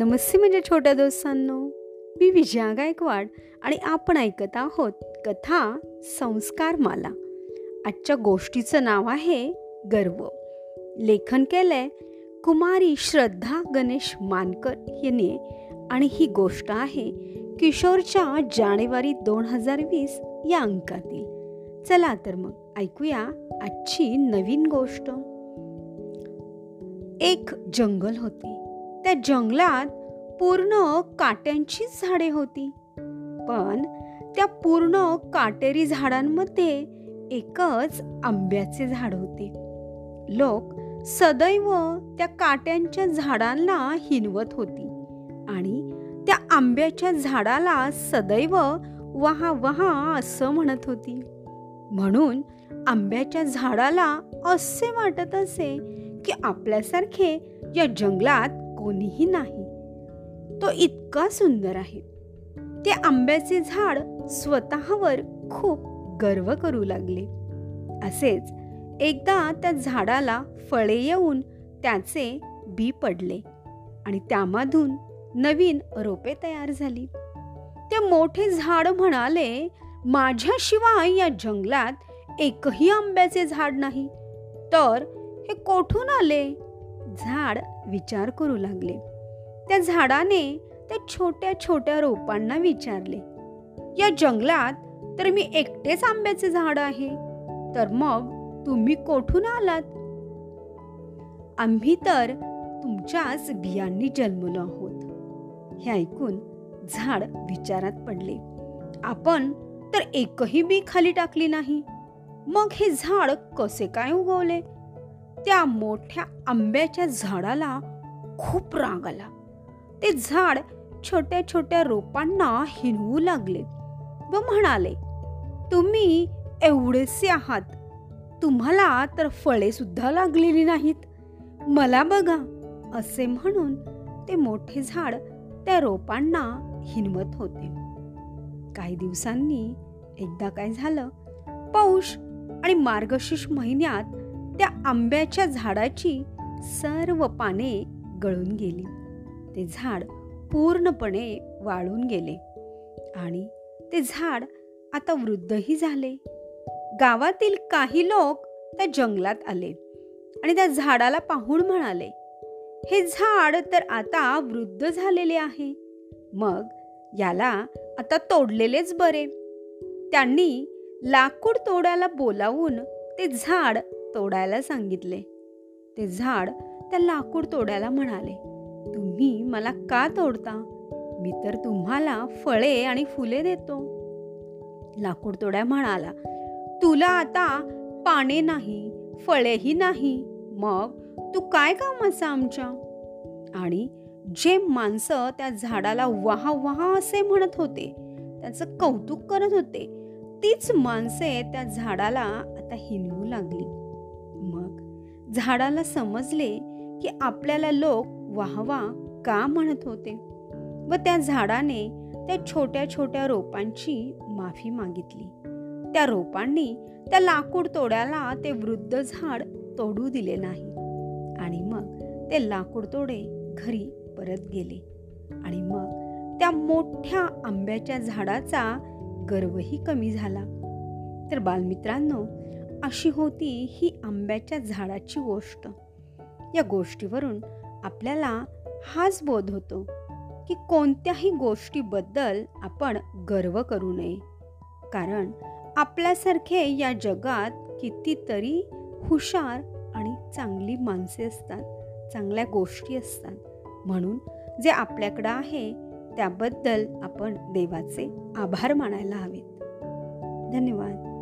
नमस्ते म्हणजे छोट्या दोस्तांनो. मी विजया गायकवाड आणि आपण ऐकत आहोत कथा संस्कार माला. आजच्या गोष्टीचं नाव आहे गर्व. लेखन केलंय कुमारी श्रद्धा गणेश मानकर यांनी. आणि ही गोष्ट आहे किशोरच्या जानेवारी दोन हजार वीस या अंकातील. चला तर मग ऐकूया आजची नवीन गोष्ट. एक जंगल होती. त्या जंगलात पूर्ण काट्यांचीच झाडे होती. पण त्या पूर्ण काटेरी झाडांमध्ये एकच आंब्याचे झाड होते. लोक सदैव त्या काट्यांच्या झाडांना हिनवत होती आणि त्या आंब्याच्या झाडाला सदैव वहा वहा असं म्हणत होती. म्हणून आंब्याच्या झाडाला असे वाटत असे की आपल्यासारखे या जंगलात कोणीही नाही. तो इतका सुंदर आहे. ते आंब्याचे झाड स्वतःवर खूप गर्व करू लागले. असेच एकदा त्या झाडाला फळे येऊन त्याचे बी पडले आणि त्यामधून नवीन रोपे तयार झाली. ते मोठे झाड म्हणाले माझ्याशिवाय या जंगलात एकही आंब्याचे झाड नाही. तर हे कोठून आले? झाड विचार करू लागले. त्या झाडाने त्या छोट्या छोट्या रोपांना विचारले या जंगलात तर मी एकटेच आंब्याचे झाड आहे तर मग तुम्ही कोठून आलात? आम्ही तर तुमच्याच बियांनी जन्मलो आहोत. हे ऐकून झाड विचारात पडले. आपण तर एकही बी खाली टाकली नाही. मग हे झाड कसे काय उगवले? त्या मोठ्या आंब्याच्या झाडाला खूप राग आला. ते झाड छोट्या छोट्या रोपांना हिनवू लागले व म्हणाले तुम्ही एवढेसे आहात. तुम्हाला तर फळे सुद्धा लागलेली नाहीत. मला बघा असे म्हणून ते मोठे झाड त्या रोपांना हिनवत होते. काही दिवसांनी एकदा काय झालं पौष आणि मार्गशीर्ष महिन्यात त्या आंब्याच्या झाडाची सर्व पाने गळून गेली. ते झाड पूर्णपणे वाळून गेले आणि ते झाड आता वृद्धही झाले. गावातील काही लोक त्या जंगलात आले आणि त्या झाडाला पाहून म्हणाले हे झाड तर आता वृद्ध झालेले आहे. मग याला आता तोडलेलेच बरे. त्यांनी लाकूड तोडायला बोलावून ते झाड तोडायला सांगितले. ते झाड त्या लाकूड तोडायला म्हणाले तुम्ही मला का तोडता? मी तर तुम्हाला फळे आणि फुले देतो. लाकूड तोड्या म्हणाला तुला आता पाने नाही फळेही नाही मग तू काय कामाचा आमच्या? आणि जे माणसं त्या झाडाला वाहा वाहा असे म्हणत होते त्याचं कौतुक करत होते तीच माणसे त्या झाडाला आता हिनवू लागली. झाडाला समजले की आपल्याला लोक वाहवा का म्हणत होते व त्या झाडाने त्या छोट्या छोट्या रोपांची माफी मागितली. त्या रोपांनी त्या लाकूड तोड्याला ते वृद्ध झाड तोडू दिले नाही आणि मग ते लाकूड तोडे घरी परत गेले आणि मग त्या मोठ्या आंब्याच्या झाडाचा गर्वही कमी झाला. तर बालमित्रांनो अशी होती ही आंब्याच्या झाडाची गोष्ट. या गोष्टीवरून आपल्याला हाच बोध होतो की कोणत्याही गोष्टीबद्दल आपण गर्व करू नये. कारण आपल्यासारखे या जगात कितीतरी हुशार आणि चांगली माणसे असतात चांगल्या गोष्टी असतात. म्हणून जे आपल्याकडं आहे त्याबद्दल आपण देवाचे आभार मानायला हवेत. धन्यवाद.